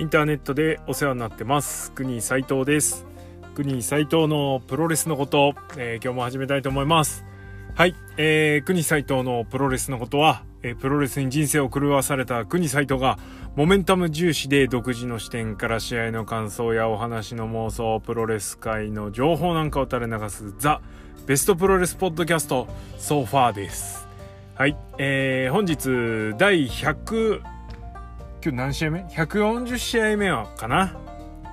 インターネットでお世話になってます。国斉藤です。国斉藤のプロレスのこと、えー、今日も始めたいと思います。はい、えー、国斉藤のプロレスのことは、えー、プロレスに人生を狂わされた国斉藤がモメンタム重視で独自の視点から試合の感想やお話の妄想プロレス界の情報なんかを垂れ流すザ・ベストプロレスポッドキャストソファーです。はい、えー、本日第100今日何試合目 ?140 試合目はかな？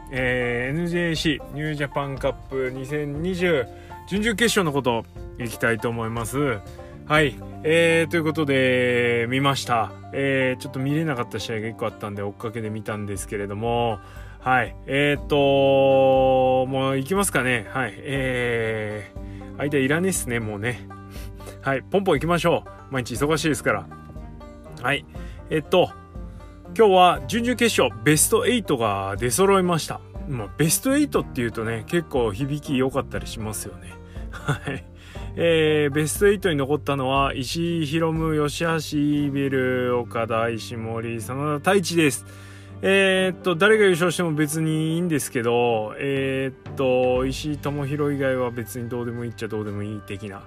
えー、NJC ニュージャパンカップ2020準々決勝のこといきたいと思います。はい、えー、ということで見ました、えー、ちょっと見れなかった試合が1個あったんで追っかけで見たんですけれども。はい。えー、っともう行きますかね。はい。えー、間いらねえっすねもうね。はい。ポンポン行きましょう。毎日忙しいですから。はい。えっと今日は準々決勝ベスト8が出揃いました。まあ、ベスト8っていうとね、結構響き良かったりしますよね。はい。えー、ベスト8に残ったのは、石井宏夢、吉橋イービル、岡田、石森、真田太一です。えー、っと、誰が優勝しても別にいいんですけど、えー、っと、石井智弘以外は別にどうでもいいっちゃどうでもいい的な、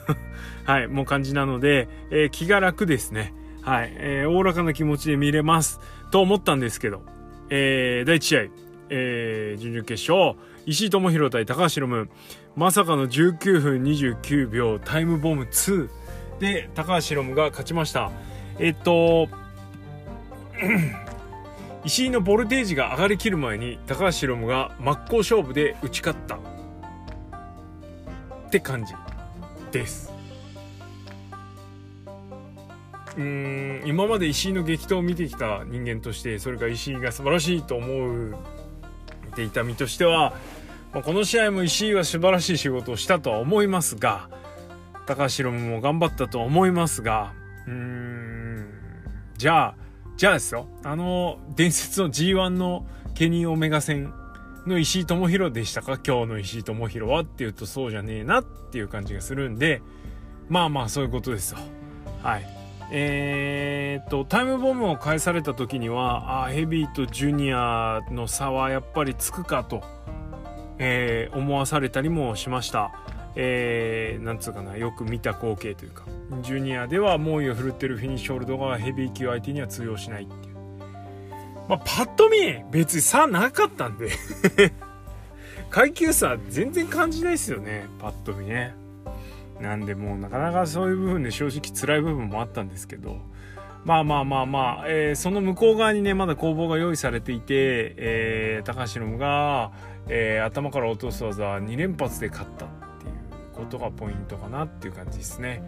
はい、もう感じなので、えー、気が楽ですね。はい、えー、おおらかな気持ちで見れます。と思ったんですけど、えー、第1試合、えー、準々決勝、石井智弘対高橋ロム、まさかの19分29秒。タイムボム2で高橋ロムが勝ちました。えっと、石井のボルテージが上がりきる前に高橋ロムが真っ向勝負で打ち勝った。って感じです。うん今まで石井の激闘を見てきた人間としてそれが石井が素晴らしいと思っていた身としては、まあ、この試合も石井は素晴らしい仕事をしたとは思いますが高橋宏も頑張ったとは思いますがうーんじゃあじゃあですよ。あの伝説の G1 のケニー・オメガ戦の石井智弘でしたか？今日の石井智弘はっていうとそうじゃねえなっていう感じがするんでまあまあそういうことですよ。はい。えー、っとタイムボムを返された時にはあヘビーとジュニアの差はやっぱりつくかと、えー、思わされたりもしました。えー、なんつうかなよく見た光景というか。ジュニアでは猛威を振るってるフィニッシュホールドがヘビー級相手には通用しないっていう。まあパッと見別に差なかったんで。階級差全然感じないですよねパッと見ね。なんでもうなかなかそういう部分で正直辛い部分もあったんですけどまあまあまあまあ、えー、その向こう側にねまだ攻防が用意されていて、えー、高橋宏が、えー、頭から落とす技2連発で勝ったっていうことがポイントかなっていう感じですね。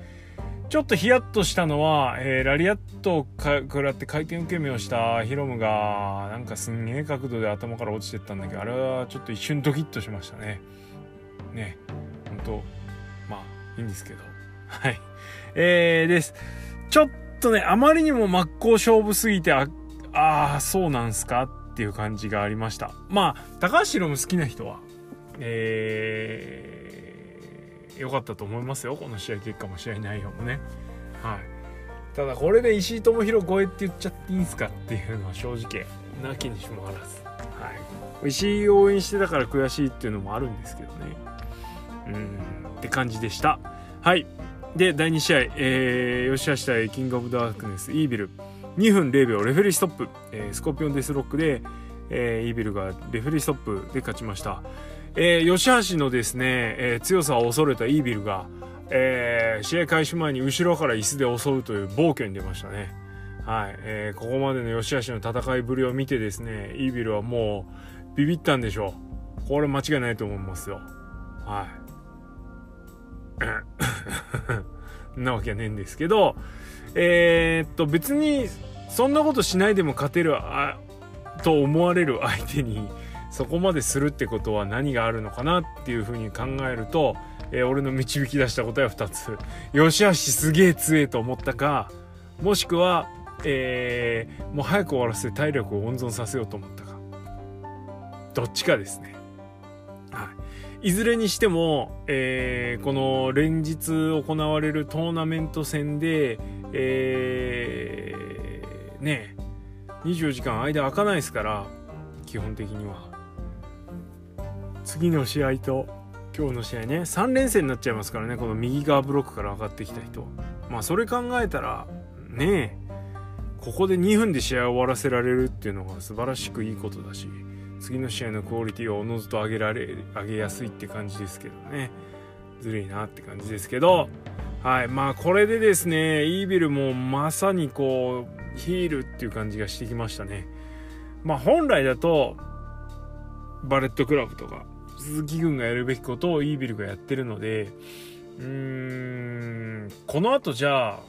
ちょっとヒヤッとしたのは、えー、ラリアットを食らって回転受け身をしたヒロムがなんかすんげえ角度で頭から落ちてったんだけどあれはちょっと一瞬ドキッとしましたね。ね本当いいんですけど。はい。えー、です。ちょっとね、あまりにも真っ向勝負すぎて、あ、あー、そうなんすかっていう感じがありました。まあ、高橋宏夢好きな人は、えー、良かったと思いますよ。この試合結果も試合内容もね。はい。ただ、これで石井智弘超えって言っちゃっていいんすかっていうのは正直、なきにしもあらず。はい。石井応援してたから悔しいっていうのもあるんですけどね。うん、って感じでした。はい。で、第2試合、えー、吉橋対キングオブダークネス、イービル。2分0秒、レフェリーストップ。えー、スコーピオンデスロックで、えー、イービルがレフェリーストップで勝ちました。えー、吉橋のですね、えー、強さを恐れたイービルが、えー、試合開始前に後ろから椅子で襲うという暴挙に出ましたね。はい。えー、ここまでの吉橋の戦いぶりを見てですね、イービルはもうビビったんでしょう。これ間違いないと思いますよ。はい。なわけはねえんですけど、えー、っと、別に、そんなことしないでも勝てるあと思われる相手に、そこまでするってことは何があるのかなっていうふうに考えると、えー、俺の導き出した答えは2つ。よしあしすげえ強えと思ったか、もしくは、えー、もう早く終わらせて体力を温存させようと思ったか。どっちかですね。いずれにしても、えー、この連日行われるトーナメント戦で、えー、ね24時間間開かないですから基本的には。次の試合と今日の試合ね3連戦になっちゃいますからねこの右側ブロックから上がってきた人。まあそれ考えたらねここで2分で試合を終わらせられるっていうのが素晴らしくいいことだし。次の試合のクオリティをおのずと上げられ上げやすいって感じですけどね。ずるいなって感じですけど。はい。まあこれでですねイービルもまさにこうヒールっていう感じがしてきましたね。まあ本来だとバレットクラブとか鈴木軍がやるべきことをイービルがやってるのでうーんこの後じゃあ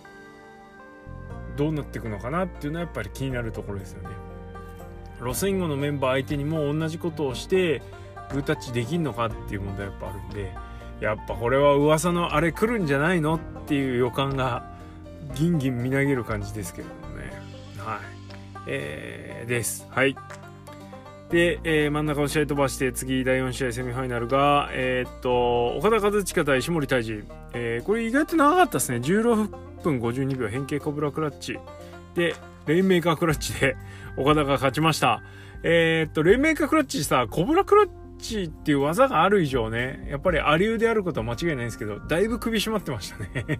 どうなっていくのかなっていうのはやっぱり気になるところですよね。ロスインゴのメンバー相手にも同じことをしてグータッチできんのかっていう問題やっぱあるんでやっぱこれは噂のあれ来るんじゃないのっていう予感がギンギンみなげる感じですけどもね。はい。えー、です。はい。で、えー、真ん中の試合飛ばして次第4試合セミファイナルがえー、っと岡田和親対石森泰治、えー、これ意外と長かったですね。16分52秒。変形コブラクラッチ。でレインメーカークラッチで岡田が勝ちました。えー、っとレインメーカークラッチさコブラクラッチっていう技がある以上ねやっぱりアリューであることは間違いないんですけどだいぶ首絞まってましたね。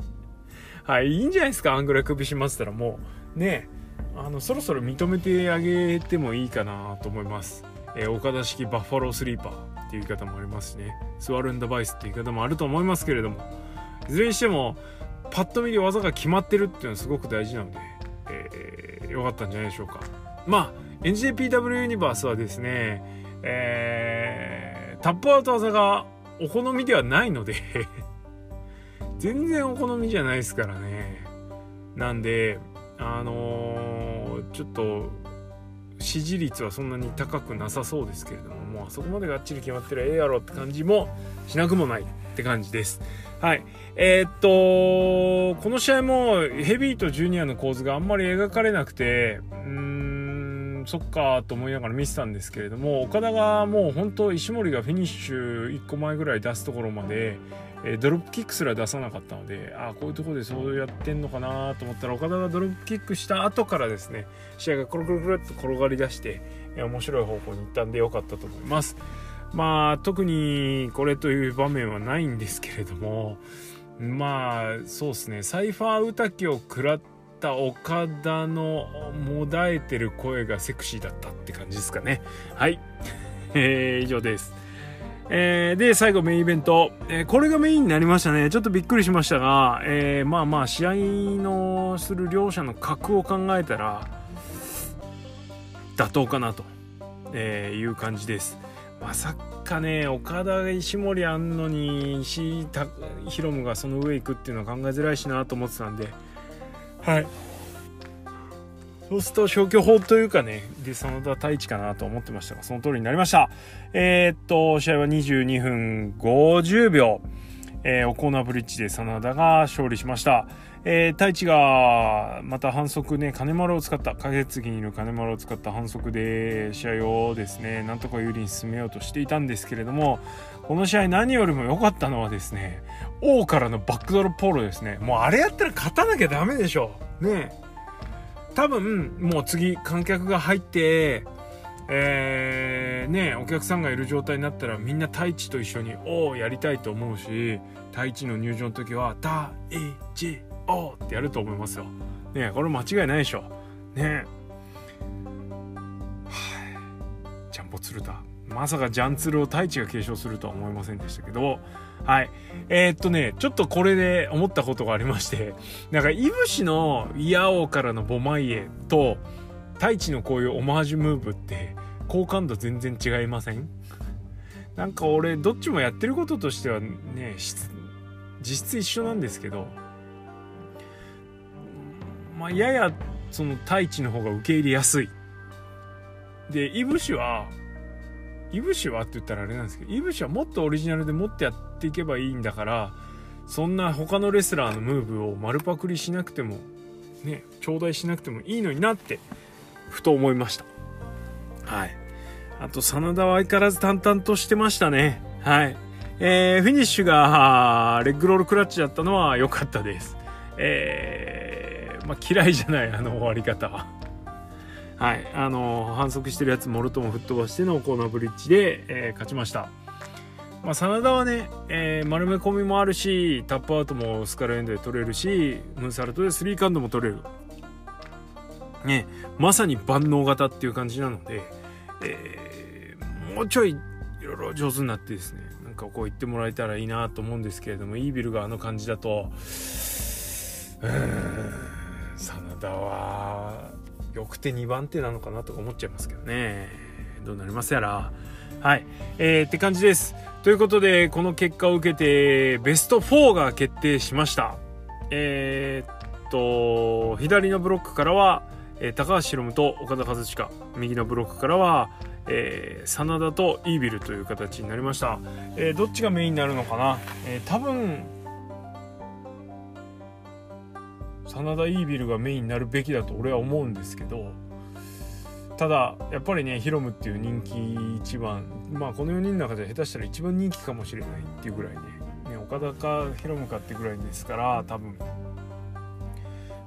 はいいいんじゃないですかあんぐらい首絞まってたらもう。ねあのそろそろ認めてあげてもいいかなと思います、えー、岡田式バッファロースリーパーっていう言い方もありますしね。スワルンダバイスっていう言い方もあると思いますけれども。いずれにしてもパッと見で技が決まってるっていうのはすごく大事なので、えー、かったんじゃないでしょうか。まあ NJPW ユニバースはですね、えー、タップアウト技がお好みではないので 全然お好みじゃないですからね。なんであのー、ちょっと支持率はそんなに高くなさそうですけれどももうあそこまでがっちり決まってるええやろって感じもしなくもないって感じです。はい。えー、っとこの試合もヘビーとジュニアの構図があんまり描かれなくてうーんそっかと思いながら見てたんですけれども岡田がもう本当石森がフィニッシュ1個前ぐらい出すところまでえドロップキックすら出さなかったのでああこういうとこでそうやってんのかなと思ったら岡田がドロップキックした後からですね試合がコロコロコロっと転がり出して、え面白い方向に行ったんでよかったと思います。まあ特にこれという場面はないんですけれどもまあそうですね。サイファー歌きを食らった岡田のもだえてる声がセクシーだったって感じですかね。はい、えー、以上です。えー、で、最後メインイベント、えー、これがメインになりましたね。ちょっとびっくりしましたが、えー、まあまあ、試合のする両者の格を考えたら、妥当かなと、え、いう感じです。まさかね、岡田石森あんのに、石井ヒロムがその上行くっていうのは考えづらいしなと思ってたんで、はい。そうすると消去法というかね、で、真田太一かなと思ってましたが、その通りになりました。えー、っと、試合は22分50秒。えー、オコーナーブリッジで真田が勝利しました。えー、太一が、また反則ね、金丸を使った、影継ぎにいる金丸を使った反則で、試合をですね、なんとか有利に進めようとしていたんですけれども、この試合何よりも良かったのはですね、王からのバックドロップポールですね。もうあれやったら勝たなきゃダメでしょ。ね多分もう次観客が入ってえー、ねお客さんがいる状態になったらみんな太一と一緒に「お」やりたいと思うし太一の入場の時は「太一お」ってやると思いますよ。ねこれ間違いないでしょ。ねはい。ジャンボ鶴田。まさかジャンツルを太一が継承するとは思いませんでしたけど、はい。えー、っとね、ちょっとこれで思ったことがありまして、なんか、いぶしのイヤオからのボマイエと、太一のこういうオマージュムーブって、好感度全然違いません？なんか俺、どっちもやってることとしてはね、実質一緒なんですけど、まあ、やや、その太一の方が受け入れやすい。で、いぶしは、いぶしはって言ったらあれなんですけどいぶしはもっとオリジナルでもっとやっていけばいいんだからそんな他のレスラーのムーブを丸パクリしなくてもね頂戴しなくてもいいのになってふと思いました。はい。あと真田は相変わらず淡々としてましたね。はい。えー、フィニッシュがレッグロールクラッチだったのは良かったです。えー、まあ嫌いじゃないあの終わり方は。はい。あの反則してるやつもろとも吹っ飛ばしてのコーナーブリッジで、えー、勝ちました。まあ、真田はね、えー、丸め込みもあるしタップアウトもスカルエンドで取れるしムーンサルトでスリーカウンドも取れる。ねまさに万能型っていう感じなので、えー、もうちょいいろいろ上手になってですねなんかこう言ってもらえたらいいなと思うんですけれどもイービルがあの感じだとうん真田はよくて2番手なのかなとか思っちゃいますけどね。どうなりますやら。はい、えー、って感じです。ということでこの結果を受けてベスト4が決定しました。えー、っと左のブロックからは、え、高橋宏夢と岡田和親。右のブロックからはえー、真田とイービルという形になりました、えー、どっちがメインになるのかな、えー、多分真田イービルがメインになるべきだと俺は思うんですけどただやっぱりねヒロムっていう人気一番まあこの4人の中で下手したら一番人気かもしれないっていうぐらいねね岡田かヒロムかってぐらいですから多分。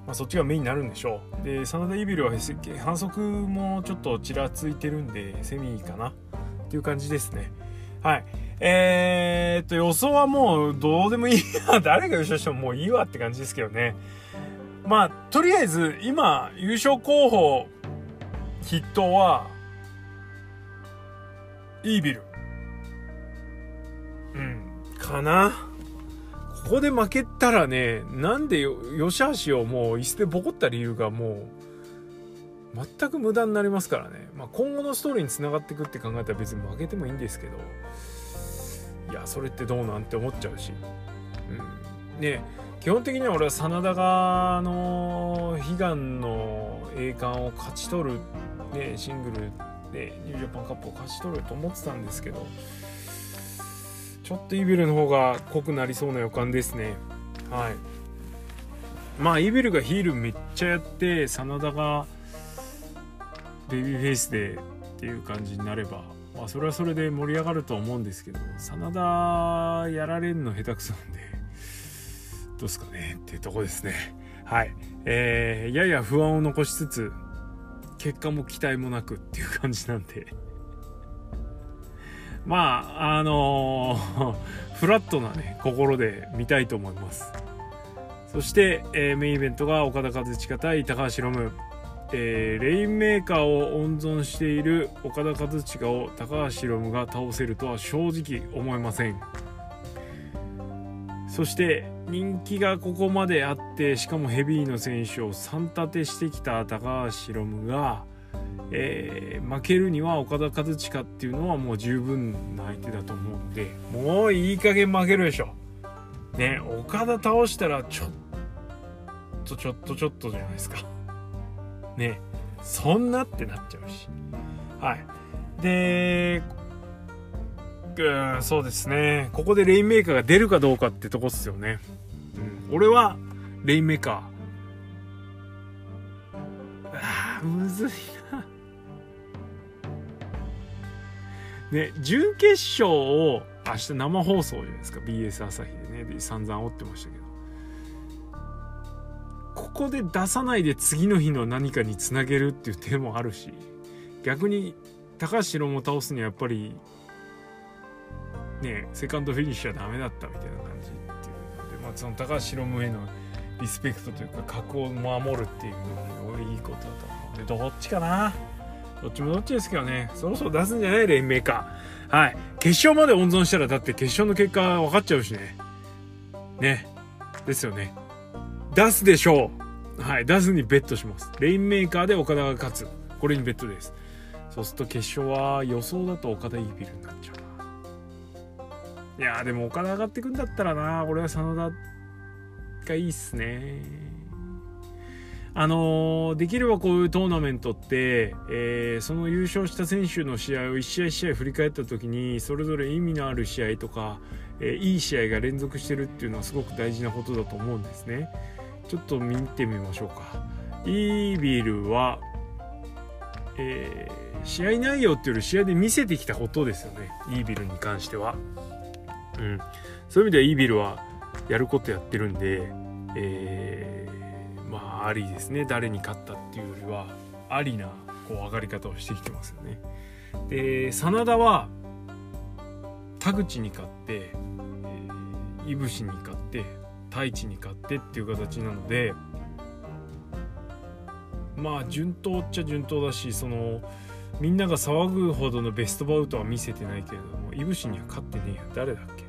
まあ、そっちがメインになるんでしょう。で真田イービルは反則もちょっとちらついてるんでセミかな。っていう感じですね。はい。えー、っと予想はもうどうでもいい。や 誰が優勝してももういいわって感じですけどね。まあとりあえず今優勝候補筆頭はイービル。うん。かな。ここで負けたらねなんで吉橋をもう椅子でボコった理由がもう全く無駄になりますからね、まあ、今後のストーリーにつながっていくって考えたら別に負けてもいいんですけど。いやそれってどうなんて思っちゃうし、うん、ね基本的には俺は真田がの悲願の栄冠を勝ち取る、ね、シングルでニュージャパンカップを勝ち取ると思ってたんですけど。ちょっとイビルの方が濃くなりそうな予感ですねはいまあイビルがヒールめっちゃやって真田がベビーフェイスでっていう感じになればまあそれはそれで盛り上がると思うんですけど真田やられんの下手くそなんでどうすかねっていうとこですね。はい。えー、やや不安を残しつつ、結果も期待もなくっていう感じなんでまあ、あのー、フラットなね、心で見たいと思います。そして、えー、メインイベントが岡田和親対高橋ロム。えー、レインメーカーを温存している岡田和親を高橋ロムが倒せるとは正直思えません。そして人気がここまであってしかもヘビーの選手を3立てしてきた高橋宏夢が、えー、負けるには岡田和親っていうのはもう十分な相手だと思うんでもういい加減負けるでしょ。ね岡田倒したらちょっとちょっとちょっとじゃないですか。ねそんなってなっちゃうし。はい。でうんそうですねここでレインメーカーが出るかどうかってとこっすよね、うん、俺はレインメーカーあーむずいね準決勝を明日生放送じゃないですか。BS 朝日でね。で散々折ってましたけど。ここで出さないで次の日の何かにつなげるっていう手もあるし逆に高橋宏も倒すにはやっぱりねセカンドフィニッシュはダメだったみたいな感じっていうので、まあ、その高橋宏夢へのリスペクトというか格を守るっていうのがいいことだと思うんでどっちかな。どっちもどっちですけどね。そろそろ出すんじゃない？レインメーカーはい。決勝まで温存したらだって決勝の結果分かっちゃうしね。ね。ですよね。出すでしょう。はい。出すにベットします。レインメーカーで岡田が勝つ。これにベットです。そうすると決勝は予想だと岡田イービルになっちゃういやでもお金上がってくんだったらな。俺は真田がいいっすね。あのー、できればこういうトーナメントって、えー、その優勝した選手の試合を1試合1試合振り返った時にそれぞれ意味のある試合とか、えー、いい試合が連続してるっていうのはすごく大事なことだと思うんですね。ちょっと見てみましょうか。イービルは、え試合内容っていうより試合で見せてきたことですよね。イービルに関しては。うん、そういう意味ではイービルはやることやってるんで、え、ありですね。誰に勝ったっていうよりはありなこう上がり方をしてきてますよね。で真田は田口に勝って、いぶしに勝って太一に勝ってっていう形なのでまあ順当っちゃ順当だしそのみんなが騒ぐほどのベストバウトは見せてないけれどもいぶしには勝ってねえや誰だっけ？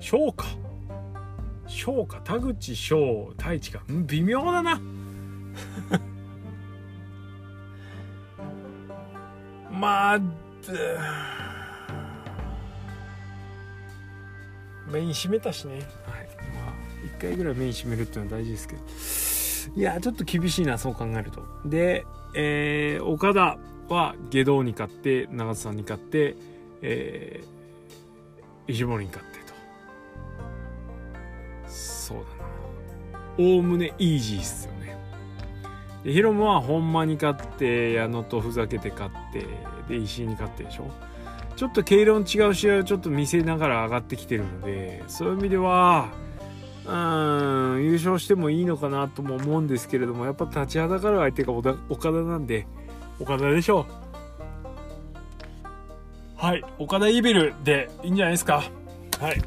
翔か。翔か。田口翔。太一か。微妙だな。まあメイン閉めたしね。はい。まあ1回ぐらいメイン閉めるっていうのは大事ですけど。いやちょっと厳しいなそう考えると。で、えー、岡田は下道に勝って長津さんに勝って、えー、石森に勝ってと。そうだな。おおむねイージーっすよね。でヒロムはほんまに勝って矢野とふざけて勝ってで石井に勝ってでしょ？ちょっと毛色の違う試合をちょっと見せながら上がってきてるのでそういう意味ではうん優勝してもいいのかなとも思うんですけれどもやっぱ立ちはだかる相手が岡田なんで岡田でしょう。はい岡田イベルでいいんじゃないですか。はい。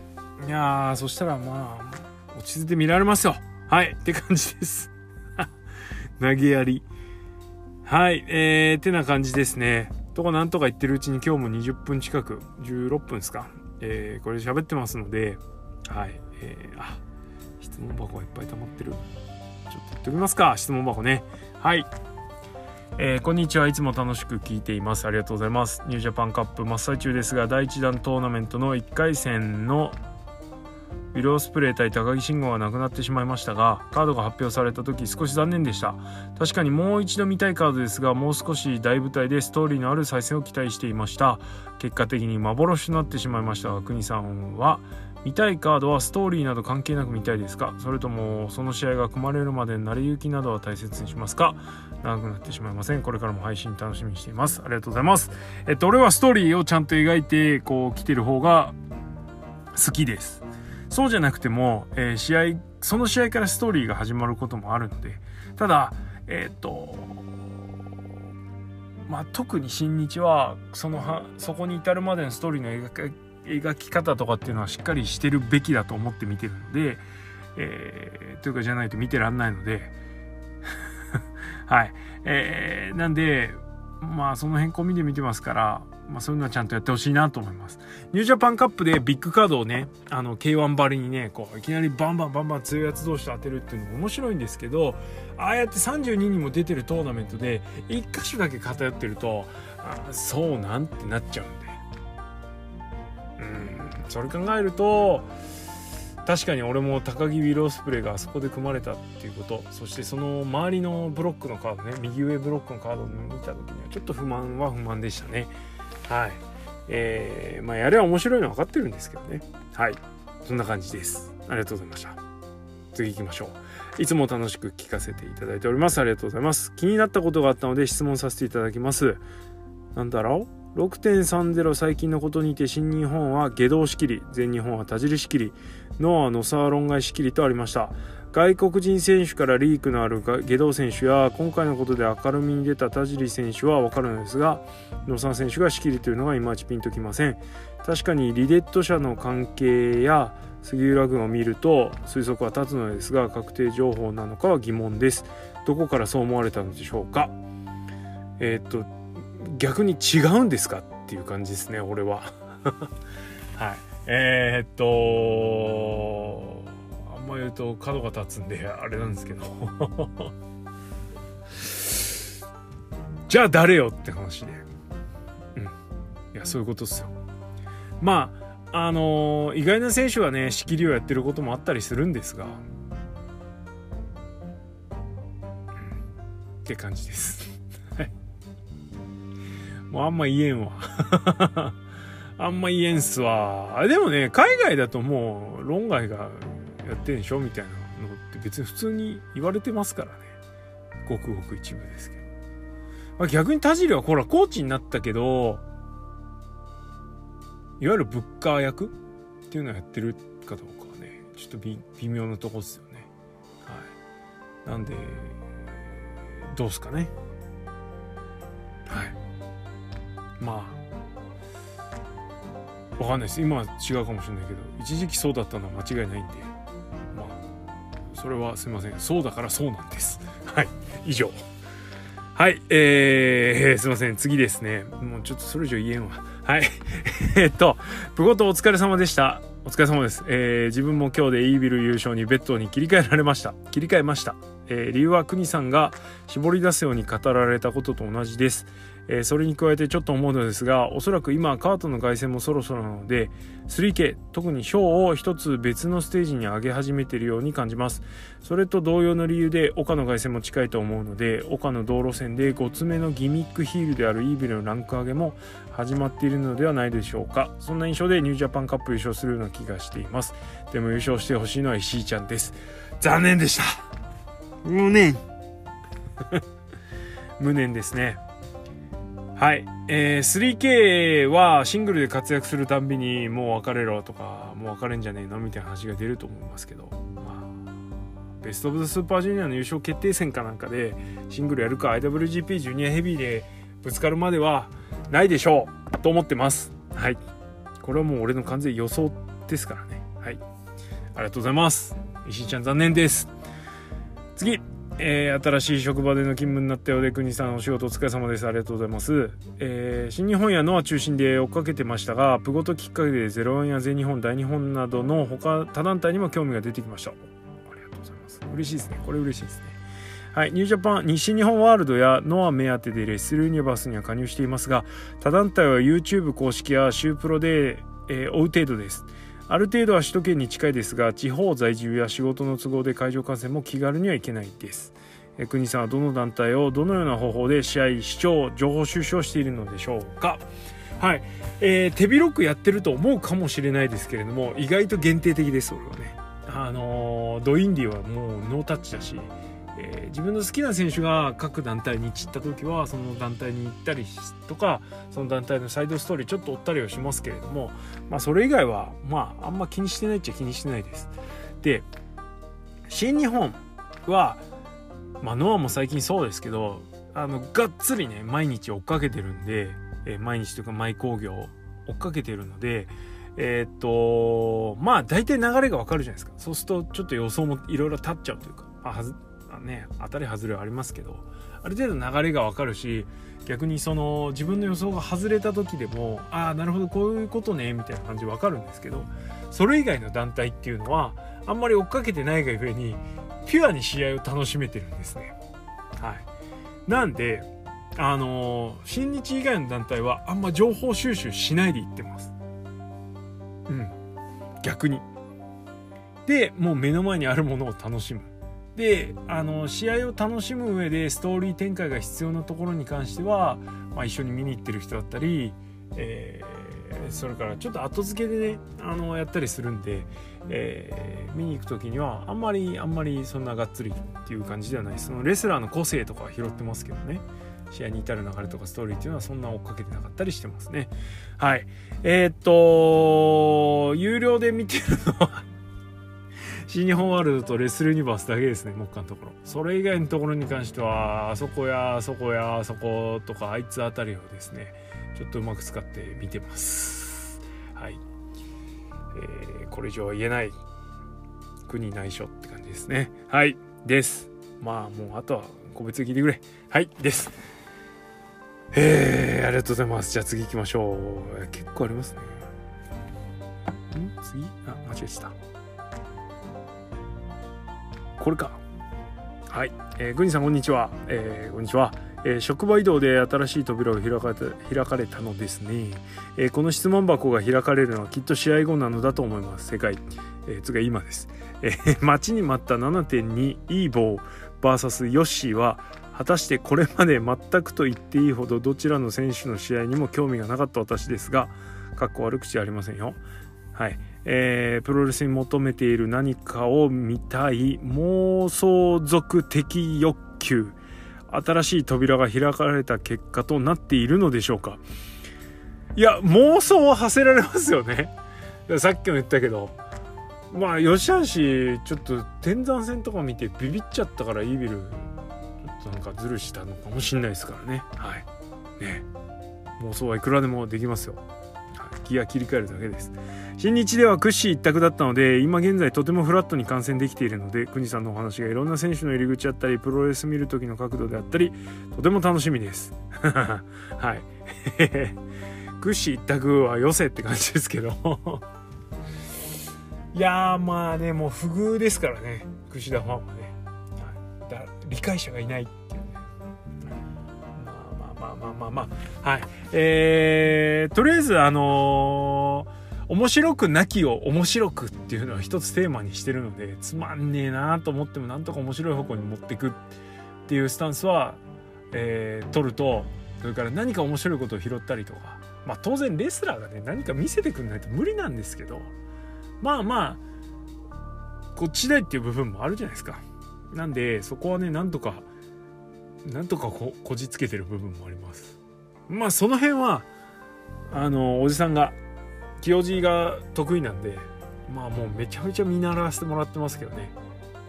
いやそしたらまあ落ち着いて見られますよ。はいって感じです投げやり。はいえー、てな感じですね。とかなんとか言ってるうちに今日も20分近く16分ですか、えー、これ喋ってますのではいえー、あ質問箱がいっぱい溜まってる。ちょっと言っておきますか質問箱ね。はい。えー、こんにちは。いつも楽しく聞いています。ありがとうございます。ニュージャパンカップ真っ最中ですが第1弾トーナメントの1回戦のウィロースプレー対高木慎吾はなくなってしまいましたがカードが発表された時少し残念でした。確かにもう一度見たいカードですがもう少し大舞台でストーリーのある再戦を期待していました。結果的に幻となってしまいましたが国さんは見たいカードはストーリーなど関係なく見たいですか？それともその試合が組まれるまで成り行きなどは大切にしますか？長くなってしまいません。これからも配信楽しみにしています。ありがとうございます。えっと俺はストーリーをちゃんと描いてこう来てる方が好きです。そうじゃなくても、えー、試合その試合からストーリーが始まることもあるのでただえっ、とまあ特に新日はそのはそこに至るまでのストーリーの描描き方とかっていうのはしっかりしてるべきだと思って見てるので、えー、というかじゃないと見てらんないので はい、えー、なんでまあその辺込みで見てますからまあ、そういうのはちゃんとやってほしいなと思います。ニュージャパンカップでビッグカードをね、あの、K1 ばりにね、こう、いきなりバンバンバンバン強いやつ同士と当てるっていうのも面白いんですけど、ああやって32人も出てるトーナメントで、1箇所だけ偏ってると、あそうなんてなっちゃうんで。うん、それ考えると、確かに俺も高木ウィロースプレーがあそこで組まれたっていうことそしてその周りのブロックのカードね右上ブロックのカードを見た時にはちょっと不満は不満でしたねはい。えー、まあ、やれば面白いのは分かってるんですけどね。はい。そんな感じです。ありがとうございました。次行きましょう。いつも楽しく聞かせていただいております。ありがとうございます。気になったことがあったので質問させていただきます。なんだろう？6.30最近のことにて新日本は下道仕切り全日本は田尻仕切りノアのサーロン街仕切りとありました外国人選手からリークのある下道選手や今回のことで明るみに出た田尻選手は分かるのですが野沢選手が仕切りというのがいまいちピンときません。確かにリデット社の関係や杉浦軍を見ると推測は立つのですが確定情報なのかは疑問です。どこからそう思われたのでしょうか。えー、っと逆に違うんですかっていう感じですね俺は。はい。えー、っとんま言うと角が立つんであれなんですけど。じゃあ誰よって話でうん。いやそういうことっすよ。まああのー、意外な選手はね仕切りをやってることもあったりするんですが、うん、って感じです。もうあんま言えんわ。あんま言えんすわ。でもね海外だともう論外がやってんでしょみたいなのって別に普通に言われてますからね。ごくごく一部ですけど、まあ、逆に田尻はほらコーチになったけどいわゆるブッカー役っていうのをやってるかどうかはねちょっと微妙なとこっすよね。はい。なんでどうすかね。はい。まあわかんないです。今は違うかもしれないけど一時期そうだったのは間違いないんで。それはすいません。そうだからそうなんです。はい。以上。はい。えー、すいません。次ですね。もうちょっとそれ以上言えんわ。はい。えっとプゴトお疲れ様でした。お疲れ様です、えー、自分も今日でイービル優勝にベッドに切り替えられました。切り替えました。えー、理由は国さんが絞り出すように語られたことと同じです、えー、それに加えてちょっと思うのですがおそらく今カートの凱旋もそろそろなので 3K 特にショーを一つ別のステージに上げ始めているように感じます。それと同様の理由で岡の凱旋も近いと思うので岡の道路線で5つ目のギミックヒールであるイービルのランク上げも始まっているのではないでしょうか。そんな印象でニュージャパンカップ優勝するような気がしています。でも優勝してほしいのは石井ちゃんです。残念でした。無念無念ですね。はい、えー、3K はシングルで活躍するたんびにもう別れろとかもう別れんじゃねえのみたいな話が出ると思いますけど、まあ、ベスト・オブ・ザ・スーパージュニアの優勝決定戦かなんかでシングルやるか IWGP ジュニアヘビーでぶつかるまではないでしょうと思ってます。はい。これはもう俺の完全予想ですからね。はい。ありがとうございます。石井ちゃん残念です。次、えー、新しい職場での勤務になったようで国さんお仕事お疲れ様です。ありがとうございます、えー、新日本やノア中心で追っかけてましたがプゴトきっかけで01や全日本大日本などの他他団体にも興味が出てきました。ありがとうございます。嬉しいですね。これ嬉しいですね。はい、ニュージャパン西日本ワールドやノア目当てでレッスルユニバースには加入していますが他団体は YouTube 公式やシュープロで、えー、追う程度です。ある程度は首都圏に近いですが地方在住や仕事の都合で会場観戦も気軽には行けないです。国さんはどの団体をどのような方法で試合視聴情報収集をしているのでしょうか？はい、えー、手広くやってると思うかもしれないですけれども意外と限定的です。俺はね。あのー、ドインディはもうノータッチだしえー、自分の好きな選手が各団体に散った時はその団体に行ったりとかその団体のサイドストーリーちょっと追ったりはしますけれども、まあ、それ以外はまああんま気にしてないっちゃ気にしてないです。で新日本は、まあ、ノアも最近そうですけどあのがっつりね毎日追っかけてるんで、えー、毎日というか毎工業追っかけてるのでえー、っとまあ大体流れがわかるじゃないですかそうするとちょっと予想もいろいろ立っちゃうというかあね当たり外れはありますけどある程度流れがわかるし逆にその自分の予想が外れた時でもああなるほどこういうことねみたいな感じわかるんですけどそれ以外の団体っていうのはあんまり追っかけてないがゆえにピュアに試合を楽しめてるんですね。はい、なんであのー、新日以外の団体はあんま情報収集しないでいってます。うん。逆に。で、もう目の前にあるものを楽しむ。であの試合を楽しむ上でストーリー展開が必要なところに関しては、まあ、一緒に見に行ってる人だったり、えー、それからちょっと後付けでねあのやったりするんで、えー、見に行く時にはあんまりあんまりそんながっつりっていう感じではない。そのレスラーの個性とかは拾ってますけどね。試合に至る流れとかストーリーっていうのはそんな追っかけてなかったりしてますね。はい。えー、っと有料で見てるのは新日本ワールドとレスルユニバースだけですね、目下のところ。それ以外のところに関しては、あそこや、あそこや、あそことか、あいつあたりをですね、ちょっとうまく使って見てます。はい。えー、これ以上は言えない。国内緒って感じですね。はい。です。まあ、もう、あとは個別で聞いてくれ。はい。です。えー、ありがとうございます。じゃあ次行きましょう。結構ありますね。ん？次？あ、間違えてた。これか。はい、えー、グニさんこんにちは、えー、こんにちは、えー、職場移動で新しい扉が開かれた開かれたのですね、えー、この質問箱が開かれるのはきっと試合後なのだと思います。世界、えー、つが今です、えー、待ちに待った7.2イーボー VS ヨッシーは果たしてこれまで全くと言っていいほどどちらの選手の試合にも興味がなかった私ですがかっこ悪口ありませんよ。はい。えー、プロレスに求めている何かを見たい妄想族的欲求。新しい扉が開かれた結果となっているのでしょうか。いや妄想は馳せられますよね。さっきも言ったけど。まあ吉橋ちょっと天山戦とか見てビビっちゃったからイービルちょっとなんかズルしたのかもしんないですからね。はい。ね。妄想はいくらでもできますよ、気が切り替えるだけです。新日では屈指一択だったので今現在とてもフラットに観戦できているので国さんのお話がいろんな選手の入り口だったりプロレス見る時の角度であったりとても楽しみです。はい。屈指一択はよせって感じですけど。いやまあねもう不遇ですからね。櫛田ファンはね、はい、だ理解者がいない。まあまあまあはい。えー、とりあえずあのー面白くなきを面白くっていうのは一つテーマにしてるのでつまんねえなと思ってもなんとか面白い方向に持っていくっていうスタンスは、えー、取るとそれから何か面白いことを拾ったりとかまあ当然レスラーがね何か見せてくんないと無理なんですけどまあまあこっちだいっていう部分もあるじゃないですか。なんでそこはねなんとかなんとかここじつけてる部分もあります。まあその辺はあのおじさんが清字が得意なんでまあもうめちゃめちゃ見習わせてもらってますけどね。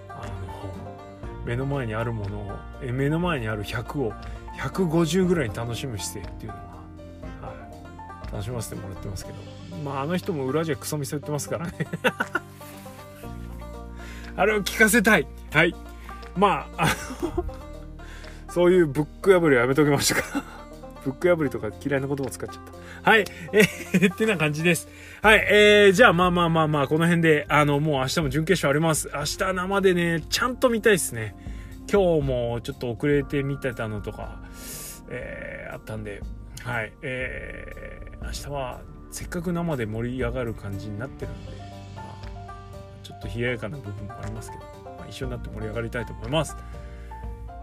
あの目の前にあるものをえ目の前にある100を150ぐらいに楽しむ姿勢っていうのは、はい、楽しませてもらってますけど。まああの人も裏じゃクソみそ言ってますからね。あれを聞かせたい。はい。まああのそういうブック破りはやめときましたか ブック破りとか嫌いな言葉使っちゃった。はい。えー、ってな感じです。はい。えー、じゃあまあまあまあまあ、この辺で、あの、もう明日も準決勝あります。明日生でね、ちゃんと見たいですね。今日もちょっと遅れて見てたのとか、えー、あったんで、はい。えー、明日はせっかく生で盛り上がる感じになってるんで、まあ、ちょっと冷ややかな部分もありますけど、まあ、一緒になって盛り上がりたいと思います。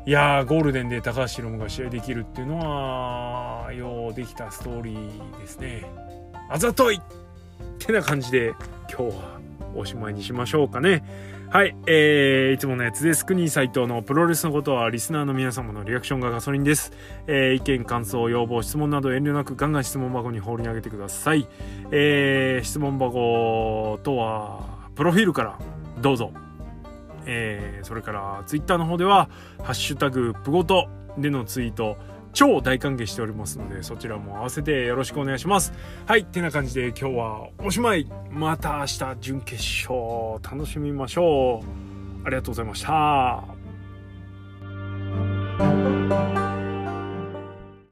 いやーゴールデンで高橋宏夢が試合できるっていうのはようできたストーリーですねあざといってな感じで今日はおしまいにしましょうかねはい、えー、いつものやつです。クニー斎藤のプロレスのことはリスナーの皆様のリアクションがガソリンです。えー、意見、感想、要望、質問など遠慮なくガンガン質問箱に放り投げてください。えー、質問箱とは、プロフィールからどうぞ。えー、それからツイッターの方では「ハッシュタグプごと」でのツイート超大歓迎しておりますのでそちらも合わせてよろしくお願いします。はいってな感じで今日はおしまい。また明日準決勝楽しみましょう。ありがとうございました。